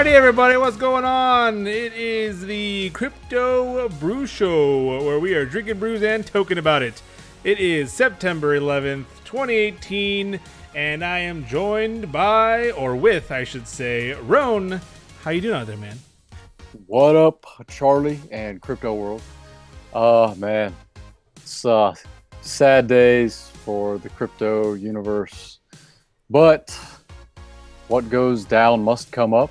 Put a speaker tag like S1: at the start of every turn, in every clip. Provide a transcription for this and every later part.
S1: Alrighty, everybody, what's going on? It is the Crypto Brew Show where we are drinking brews and talking about it. It is September 11th, 2018, and I am joined by, or with, I should say, Roan. How you doing out there, man?
S2: What up, Charlie and Crypto World? Uh man, it's uh, sad days for the crypto universe, but what goes down must come up.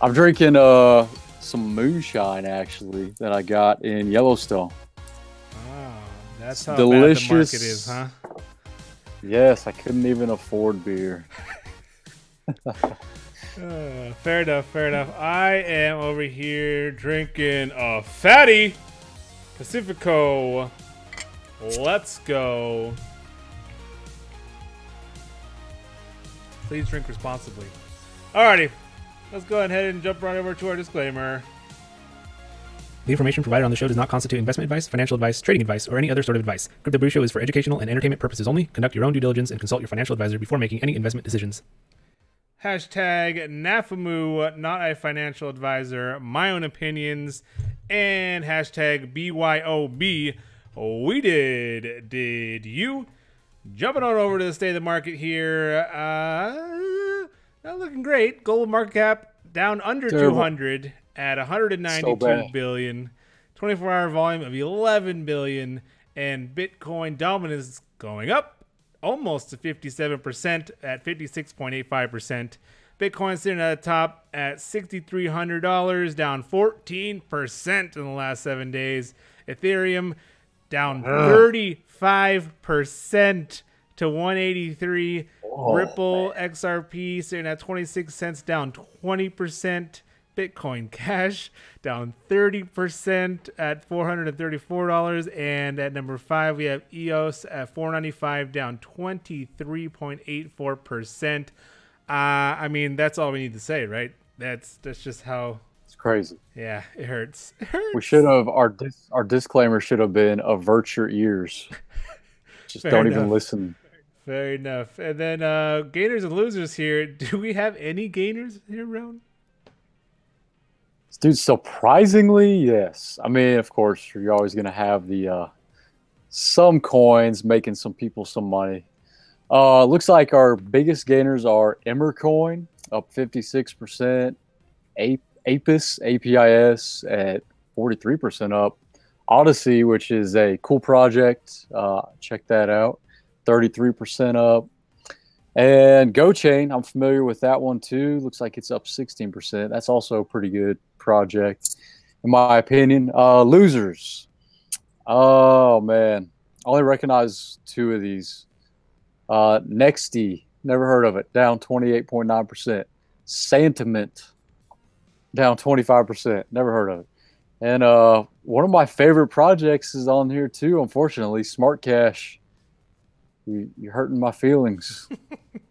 S2: I'm drinking uh some moonshine actually that I got in Yellowstone.
S1: Oh, that's how
S2: Delicious.
S1: bad the market is, huh?
S2: Yes, I couldn't even afford beer.
S1: Uh, fair enough, fair enough. I am over here drinking a fatty Pacifico. Let's go. Please drink responsibly. Alrighty, let's go ahead and jump right over to our disclaimer.
S3: The information provided on the show does not constitute investment advice, financial advice, trading advice, or any other sort of advice. Crypto Brew Show is for educational and entertainment purposes only. Conduct your own due diligence and consult your financial advisor before making any investment decisions.
S1: Hashtag NAFAMU, not a financial advisor, my own opinions, and hashtag BYOB, we did. Did you? Jumping on over to the state of the market here. Uh, not looking great. Global market cap down under
S2: Terrible.
S1: 200 at 192
S2: So
S1: billion. 24 hour volume of 11 billion. And Bitcoin dominance going up almost to 57% at 56.85%. Bitcoin sitting at the top at $6,300, down 14% in the last seven days. Ethereum down 35% to 183. Ripple XRP sitting at 26 cents, down 20%. Bitcoin Cash down 30% at $434. And at number five, we have EOS at 495 down 23.84%. Uh, I mean, that's all we need to say, right? That's that's just how,
S2: It's crazy.
S1: yeah, it hurts. It hurts.
S2: We should have our dis- our disclaimer should have been avert your ears. Just
S1: Fair
S2: don't
S1: enough.
S2: even listen.
S1: Fair enough. And then uh, gainers and losers here. Do we have any gainers here, Roan?
S2: Dude, surprisingly, yes. I mean, of course, you're always going to have the uh, some coins making some people some money. Uh, looks like our biggest gainers are Emercoin up 56%, A- Apis, APIS at 43% up, Odyssey, which is a cool project, uh, check that out, 33% up. And GoChain, I'm familiar with that one too. Looks like it's up 16%. That's also a pretty good project, in my opinion. Uh, losers. Oh, man. I only recognize two of these. Uh, Nexty, never heard of it, down 28.9%. Sentiment, down 25%. Never heard of it. And uh, one of my favorite projects is on here too, unfortunately, Smart Cash. You, you're hurting my feelings.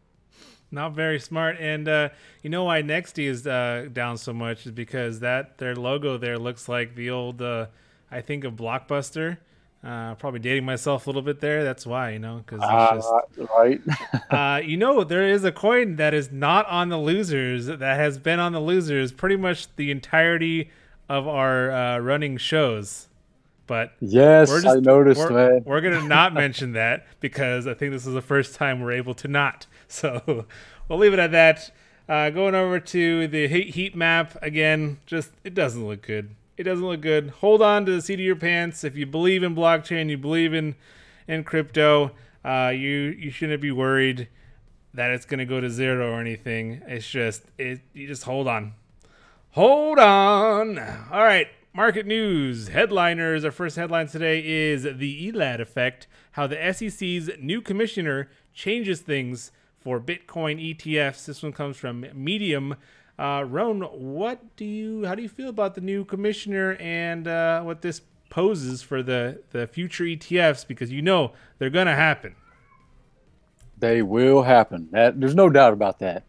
S1: Not very smart. And uh, you know why Nexty is uh, down so much is because that their logo there looks like the old, uh, I think of Blockbuster. Uh, probably dating myself a little bit there. That's why, you know, because.
S2: Uh, right?
S1: Uh, you know, there is a coin that is not on the losers that has been on the losers pretty much the entirety of our uh, running shows. But
S2: yes,
S1: we're
S2: I noticed,
S1: we're,
S2: man.
S1: we're gonna not mention that because I think this is the first time we're able to not. So we'll leave it at that. Uh, going over to the heat, heat map again, just it doesn't look good. It doesn't look good. Hold on to the seat of your pants. If you believe in blockchain, you believe in in crypto, uh, you you shouldn't be worried that it's gonna go to zero or anything. It's just it. You just hold on. Hold on. All right. Market news headliners. Our first headline today is the ELAD effect how the SEC's new commissioner changes things for Bitcoin ETFs. This one comes from Medium. Uh, Roan, what do you, how do you feel about the new commissioner and uh, what this poses for the, the future ETFs? Because you know they're going to happen.
S2: They will happen. That there's no doubt about that.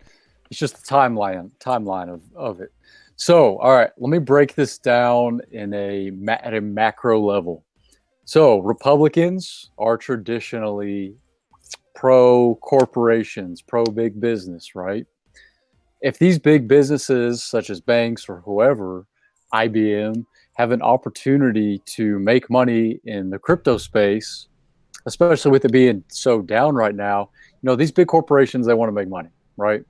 S2: It's just the timeline timeline of, of it. So, all right, let me break this down in a at a macro level. So, Republicans are traditionally pro corporations, pro big business, right? if these big businesses such as banks or whoever, IBM, have an opportunity to make money in the crypto space, especially with it being so down right now, you know, these big corporations they want to make money, right?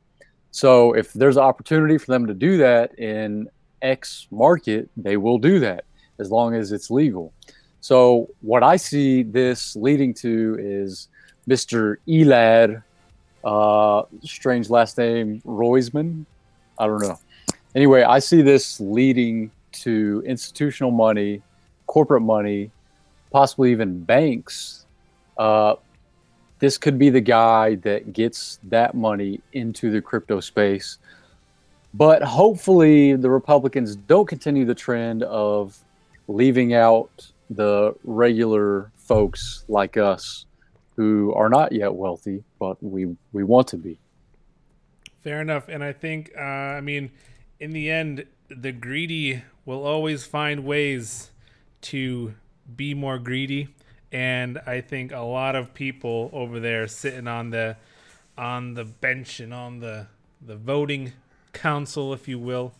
S2: So if there's an opportunity for them to do that in X market, they will do that as long as it's legal. So what I see this leading to is Mr. Elad, uh, strange last name, Roisman. I don't know. Anyway, I see this leading to institutional money, corporate money, possibly even banks. Uh, this could be the guy that gets that money into the crypto space. But hopefully, the Republicans don't continue the trend of leaving out the regular folks like us who are not yet wealthy, but we we want to be.
S1: Fair enough, and I think uh, I mean, in the end, the greedy will always find ways to be more greedy, and I think a lot of people over there sitting on the on the bench and on the the voting council, if you will,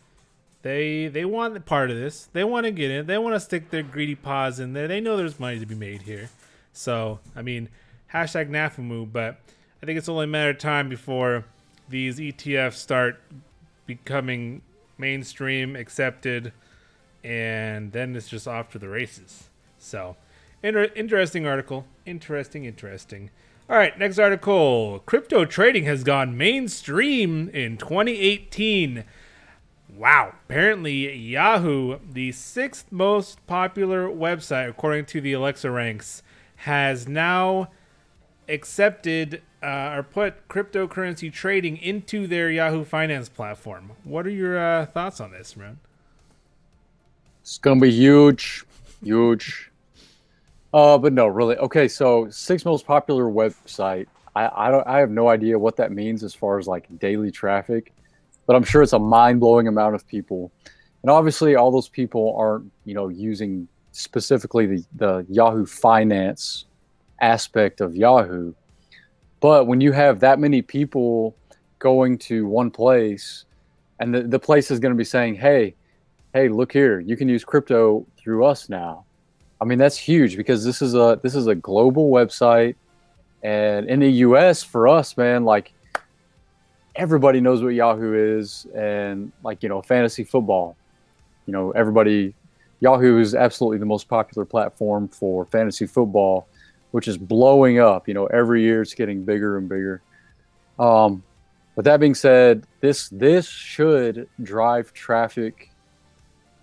S1: they they want part of this. They want to get in. They want to stick their greedy paws in there. They know there's money to be made here. So I mean, hashtag NAFEMU, but I think it's only a matter of time before these ETFs start becoming mainstream, accepted, and then it's just off to the races. So, inter- interesting article. Interesting, interesting. All right, next article. Crypto trading has gone mainstream in 2018. Wow. Apparently, Yahoo, the sixth most popular website according to the Alexa ranks, has now accepted uh, or put cryptocurrency trading into their Yahoo Finance platform. What are your uh, thoughts on this, man?
S2: It's gonna be huge, huge. Uh, but no, really. Okay, so six most popular website. I I don't I have no idea what that means as far as like daily traffic, but I'm sure it's a mind blowing amount of people, and obviously all those people aren't you know using specifically the the Yahoo Finance aspect of Yahoo. But when you have that many people going to one place, and the, the place is going to be saying, hey, hey, look here, you can use crypto through us now. I mean, that's huge because this is a this is a global website, and in the U.S. for us, man, like everybody knows what Yahoo is, and like you know, fantasy football. You know, everybody Yahoo is absolutely the most popular platform for fantasy football which is blowing up. You know, every year it's getting bigger and bigger. Um, but that being said, this this should drive traffic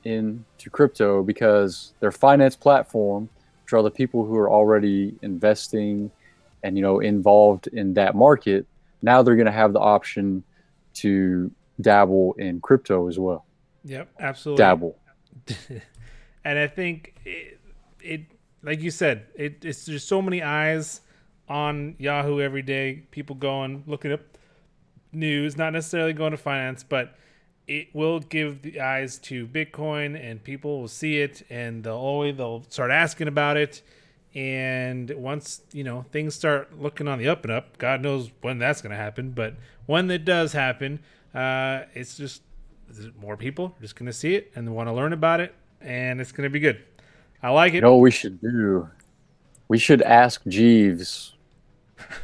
S2: into crypto because their finance platform, which are the people who are already investing and you know involved in that market, now they're going to have the option to dabble in crypto as well.
S1: Yep, absolutely.
S2: Dabble.
S1: and I think it, it like you said, it, it's there's so many eyes on Yahoo every day. People going looking up news, not necessarily going to finance, but it will give the eyes to Bitcoin, and people will see it, and they'll always they'll start asking about it. And once you know things start looking on the up and up, God knows when that's to happen. But when that does happen, uh, it's just more people are just to see it and want to learn about it, and it's to be good. I like it.
S2: You know we should do? We should ask Jeeves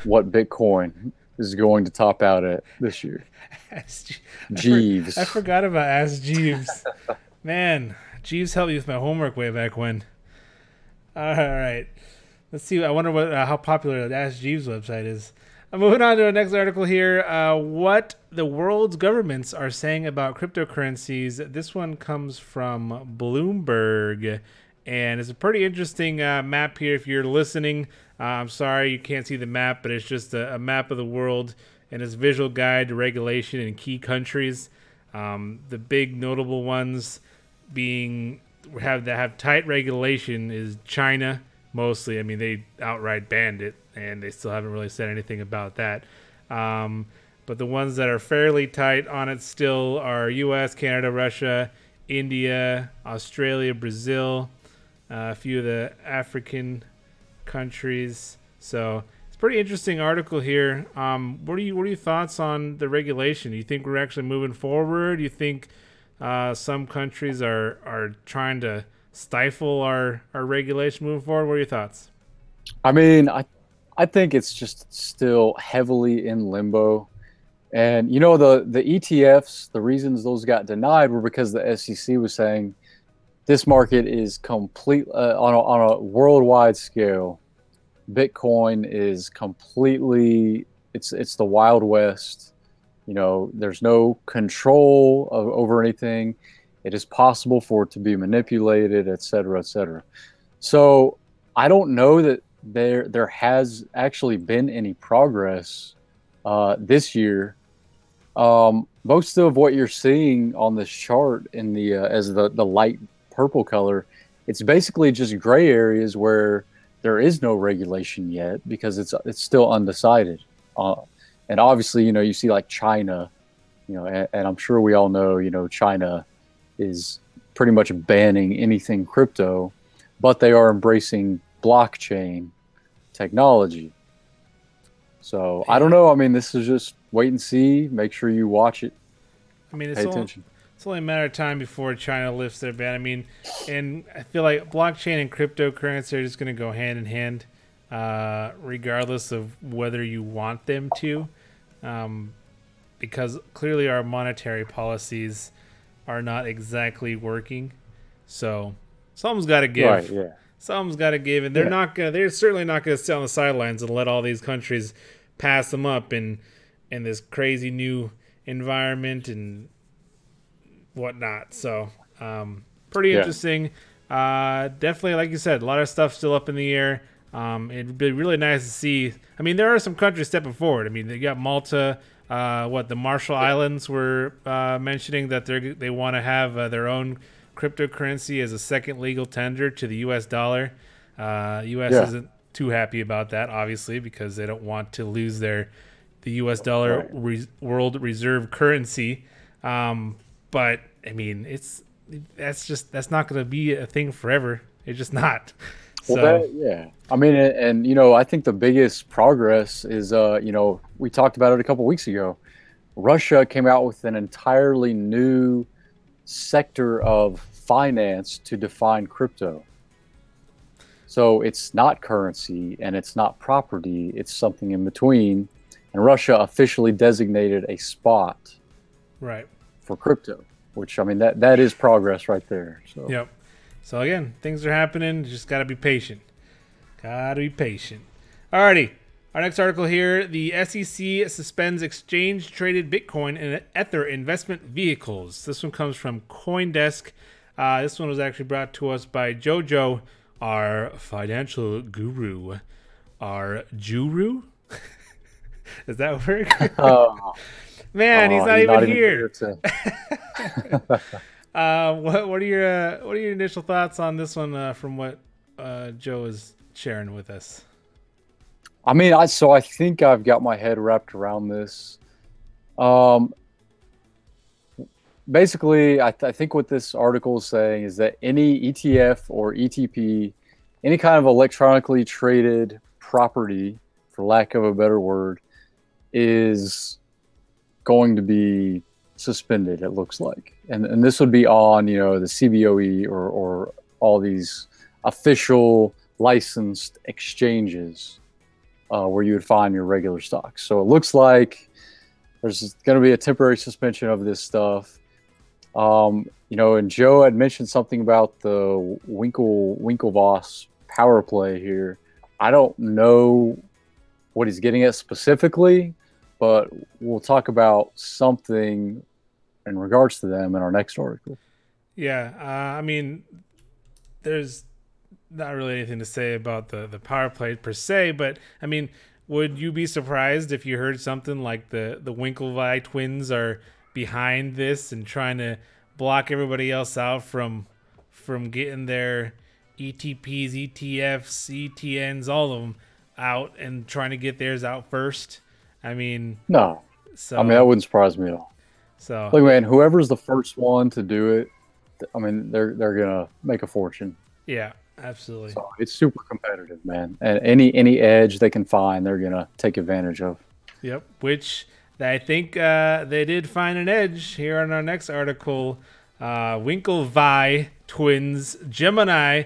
S2: what Bitcoin is going to top out at this year. Jeeves.
S1: I, for, I, forgot about Ask Jeeves. Man, Jeeves helped me with my homework way back when. All right. Let's see. I wonder what uh, how popular the Ask Jeeves website is. I'm moving on to the next article here. Uh, what the world's governments are saying about cryptocurrencies. This one comes from Bloomberg and it's a pretty interesting uh, map here. If you're listening, uh, I'm sorry you can't see the map, but it's just a, a, map of the world and it's visual guide to regulation in key countries. Um, the big notable ones being have that have tight regulation is China mostly. I mean, they outright banned it, and they still haven't really said anything about that. Um, but the ones that are fairly tight on it still are U.S., Canada, Russia, India, Australia, Brazil, uh, a few of the African countries. So it's pretty interesting article here. Um, what are you what are your thoughts on the regulation? Do you think we're actually moving forward? Do you think uh, some countries are are trying to stifle our our regulation moving forward? What are your thoughts?
S2: I mean, I I think it's just still heavily in limbo. And you know the the ETFs, the reasons those got denied were because the SEC was saying this market is complete uh, on a, on a worldwide scale. Bitcoin is completely it's it's the wild west. You know, there's no control of, over anything. It is possible for it to be manipulated, et cetera, et cetera. So I don't know that there there has actually been any progress uh, this year. Um, most of what you're seeing on this chart in the uh, as the the light purple color, it's basically just gray areas where there is no regulation yet because it's it's still undecided. Uh, and obviously, you know, you see like China, you know, and, and I'm sure we all know, you know, China is pretty much banning anything crypto, but they are embracing blockchain technology. So I don't know. I mean, this is just wait and see. Make sure you watch it.
S1: I mean, it's
S2: Pay
S1: all,
S2: attention.
S1: It's only a matter of time before China lifts their ban. I mean, and I feel like blockchain and cryptocurrency are just going to go hand in hand, uh, regardless of whether you want them to, um, because clearly our monetary policies are not exactly working. So something's got to give.
S2: Right? Yeah.
S1: Something's got to give, and they're
S2: Yeah.
S1: not gonna. They're certainly not gonna sit on the sidelines and let all these countries pass them up in in this crazy new environment and whatnot. So, um, pretty
S2: Yeah.
S1: interesting. Uh, definitely, like you said, a lot of stuff still up in the air. Um, it'd be really nice to see. I mean, there are some countries stepping forward. I mean, they got Malta. Uh, what the Marshall Islands were uh, mentioning that they they want to have uh, their own cryptocurrency as a second legal tender to the U.S. dollar. Uh, U.S.
S2: Yeah.
S1: isn't too happy about that, obviously, because they don't want to lose their the U.S. dollar re- world reserve currency. Um, but I mean, it's that's just that's not going to be a thing forever. It's just not. So
S2: Well, that, yeah. I mean, and, and you know, I think the biggest progress is, uh, you know, we talked about it a couple weeks ago. Russia came out with an entirely new sector of finance to define crypto. So it's not currency and it's not property, it's something in between. And Russia officially designated a spot
S1: right.
S2: For crypto, which I mean that that is progress right there. So
S1: Yep. So again, things are happening. Just got to be patient. Got to be patient. Alrighty. Our next article here: the SEC suspends exchange-traded Bitcoin and Ether investment vehicles. This one comes from CoinDesk. Uh, this one was actually brought to us by Jojo, our financial guru, our Juru. Is that word?
S2: Oh,
S1: Man, he's
S2: oh,
S1: not even here.
S2: to-
S1: Uh, what what are your uh, what are your initial thoughts on this one uh, from what uh, Joe is sharing with us?
S2: I mean, I so I think I've got my head wrapped around this. Um, basically, I, th- I think what this article is saying is that any ETF or ETP, any kind of electronically traded property, for lack of a better word, is going to be suspended. It looks like, and and this would be on you know the CBOE or or all these official licensed exchanges uh, where you would find your regular stocks. So it looks like there's going to be a temporary suspension of this stuff. Um, you know, and Joe had mentioned something about the Winkle Winklevoss power play here. I don't know what he's getting at specifically, but we'll talk about something in regards to them in our next article.
S1: Yeah, uh, I mean, there's not really anything to say about the the power play per se, but I mean, would you be surprised if you heard something like the the Winklevi twins are behind this and trying to block everybody else out from from getting their ETPs, ETFs, ETNs, all of them out and trying to get theirs out first? I mean,
S2: No,
S1: so
S2: I mean that wouldn't surprise me at all.
S1: so
S2: Look, man, whoever's the first one to do it, I mean they're they're gonna make a fortune.
S1: Yeah, Absolutely.
S2: So it's super competitive, man. And any any edge they can find, they're gonna take advantage of.
S1: Yep. Which I think uh, they did find an edge here on our next article. Uh, Winklevi twins Gemini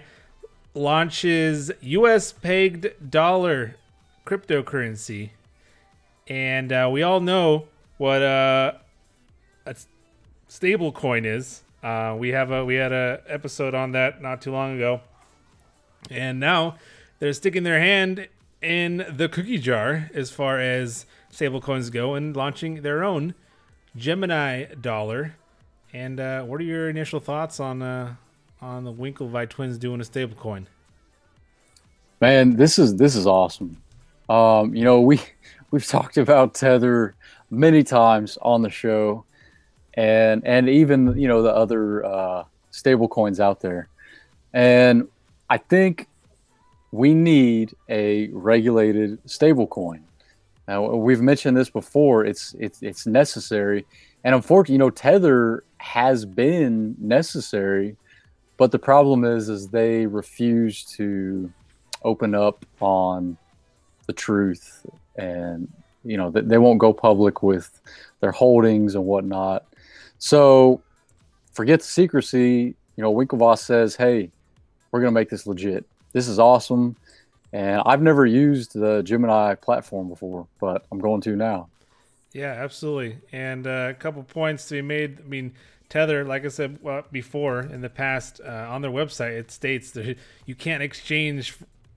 S1: launches U.S. pegged dollar cryptocurrency, and uh, we all know what uh, a stable coin is. Uh, we have a we had a episode on that not too long ago, and now they're sticking their hand in the cookie jar as far as stablecoins go and launching their own Gemini dollar. And uh, what are your initial thoughts on uh, on the Winklevi twins doing a stablecoin?
S2: Man, this is this is awesome. Um, you know, we we've talked about Tether many times on the show, and and even you know the other uh, stable coins out there, and I think we need a regulated stable coin. Now we've mentioned this before. It's it's it's necessary, and unfortunately, you know, Tether has been necessary, but the problem is is they refuse to open up on the truth and you know they won't go public with their holdings and whatnot. So forget the secrecy. You know winklevoss says hey we're going to make this legit. This is awesome. And i've never used the gemini platform before but i'm going to now.
S1: Yeah absolutely. And uh, a couple points to be made. I mean tether like i said well, before in the past uh, on their website it states that you can't exchange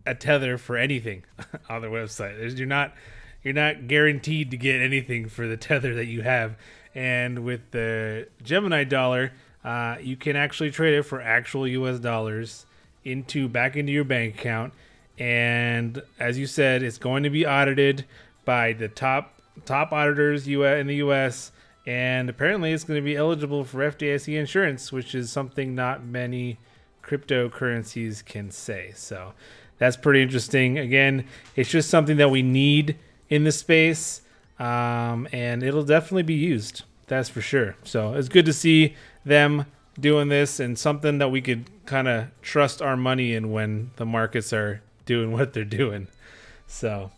S1: a tether for anything on their website. You're not you're not guaranteed to get anything for the tether that you have. And with the Gemini dollar, uh, you can actually trade it for actual U.S. dollars into back into your bank account. And as you said, it's going to be audited by the top top auditors in the U.S. And apparently, it's going to be eligible for FDIC insurance, which is something not many cryptocurrencies can say. So that's pretty interesting. Again, it's just something that we need in the space, um, and it'll definitely be used. That's for sure. So it's good to see them doing this and something that we could kind of trust our money in when the markets are doing what they're doing. So,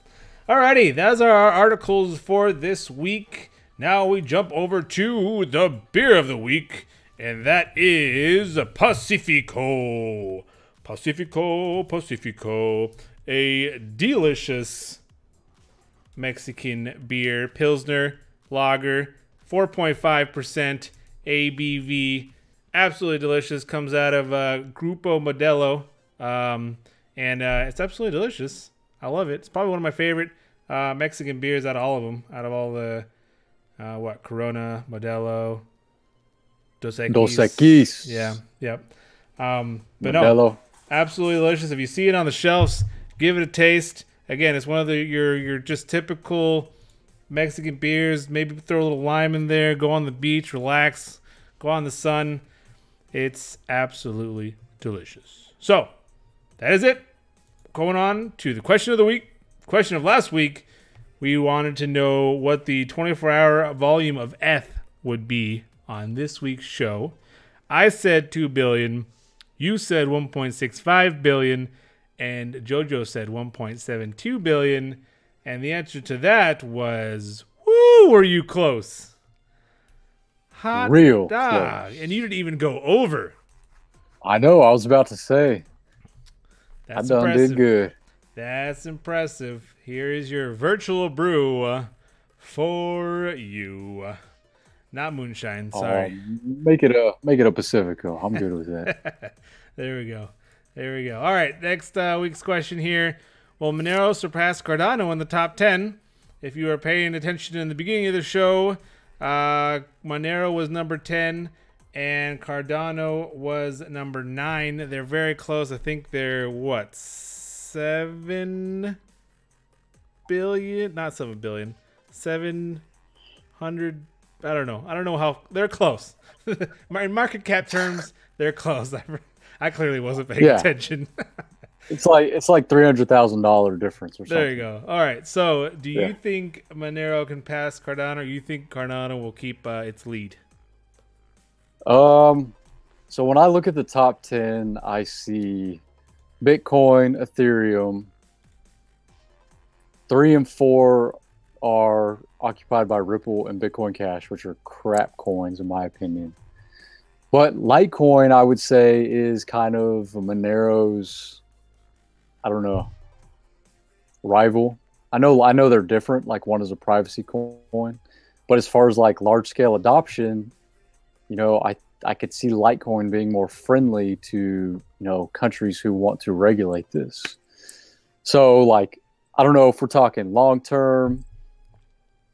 S1: alrighty, those are our articles for this week. Now we jump over to the beer of the week, and that is Pacifico. Pacifico, Pacifico, a delicious Mexican beer, Pilsner lager, 4.5% ABV. Absolutely delicious. Comes out of uh, Grupo Modelo. Um, and uh, it's absolutely delicious. I love it. It's probably one of my favorite uh, Mexican beers out of all of them. Out of all the, uh, what, Corona, Modelo, Dos Equis.
S2: Dos Equis.
S1: Yeah, yep. Um, but
S2: Modelo.
S1: no, absolutely delicious. If you see it on the shelves, give it a taste. Again, it's one of the your your just typical Mexican beers. Maybe throw a little lime in there. Go on the beach, relax, go on the sun. It's absolutely delicious. So that is it. Going on to the question of the week. Question of last week. We wanted to know what the 24 hour volume of ETH would be on this week's show. I said 2 billion. You said 1.65 billion and Jojo said 1.72 billion and the answer to that was woo were you close. Hot
S2: Real
S1: dog.
S2: close.
S1: And you didn't even go over.
S2: I know. I was about to say.
S1: That's
S2: I done
S1: impressive.
S2: did good.
S1: That's impressive. Here is your virtual brew for you. Not moonshine, sorry.
S2: Um, make it a make it a Pacifico. I'm good with that.
S1: There we go. There we go. All right, next uh, week's question here. Will Monero surpass Cardano in the top 10? If you were paying attention in the beginning of the show, uh, Monero was number 10 and Cardano was number 9. They're very close. I think they're what? 7 billion? Not 7 billion. 700 I don't know. I don't know how they're close. In market cap terms, they're close. I clearly wasn't paying
S2: Yeah.
S1: attention.
S2: it's like it's like three hundred thousand dollar difference or something.
S1: there you go. All right. So, do you
S2: Yeah.
S1: think Monero can pass Cardano, or you think Cardano will keep uh, its lead?
S2: Um, so when I look at the top ten, I see Bitcoin, Ethereum. Three and four are occupied by Ripple and Bitcoin Cash, which are crap coins in my opinion. But Litecoin, I would say, is kind of Monero's, I don't know, rival. I know, I know they're different. Like one is a privacy coin, but as far as like large scale adoption, you know, I I could see Litecoin being more friendly to you know countries who want to regulate this. So like, I don't know if we're talking long term.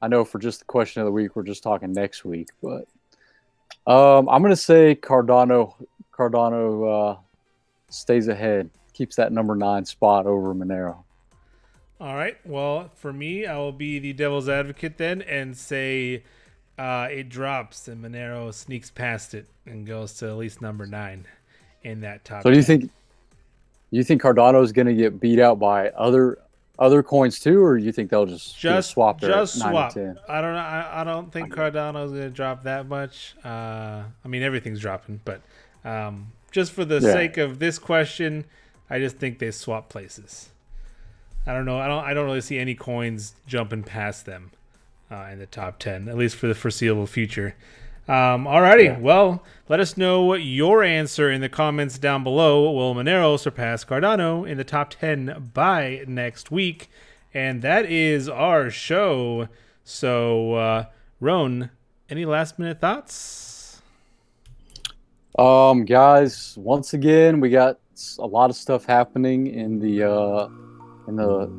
S2: I know for just the question of the week, we're just talking next week, but um, I'm gonna say Cardano. Cardano uh, stays ahead, keeps that number nine spot over Monero.
S1: All right. Well, for me, I will be the devil's advocate then and say uh, it drops and Monero sneaks past it and goes to at least number nine in that top.
S2: So do you think? You think Cardano is going to get beat out by other other coins too, or you think they'll just
S1: just
S2: swap
S1: their just swap? I don't know. I, I don't think Cardano is going to drop that much. Uh, I mean, everything's dropping, but um, just for the yeah. sake of this question, I just think they swap places. I don't know. I don't. I don't really see any coins jumping past them uh, in the top ten, at least for the foreseeable future. Um, alrighty, yeah. well, let us know your answer in the comments down below. Will Monero surpass Cardano in the top 10 by next week? And that is our show. So, uh, Roan, any last minute thoughts?
S2: Um, guys, once again, we got a lot of stuff happening in the uh, in the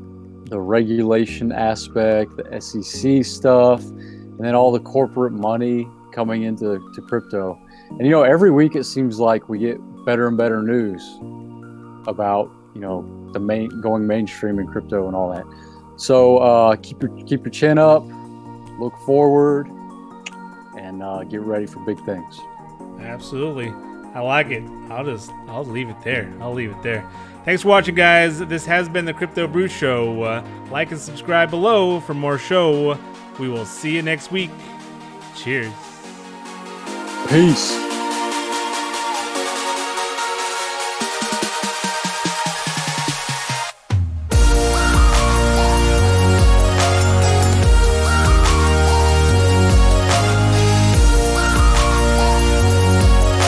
S2: the regulation aspect, the SEC stuff, and then all the corporate money coming into to crypto. And you know, every week it seems like we get better and better news about you know the main going mainstream in crypto and all that. So uh, keep your keep your chin up, look forward, and uh, get ready for big things.
S1: Absolutely, I like it. I'll just I'll leave it there. I'll leave it there. Thanks for watching, guys. This has been the Crypto Brew Show. Uh, like and subscribe below for more show. We will see you next week. Cheers.
S2: Peace.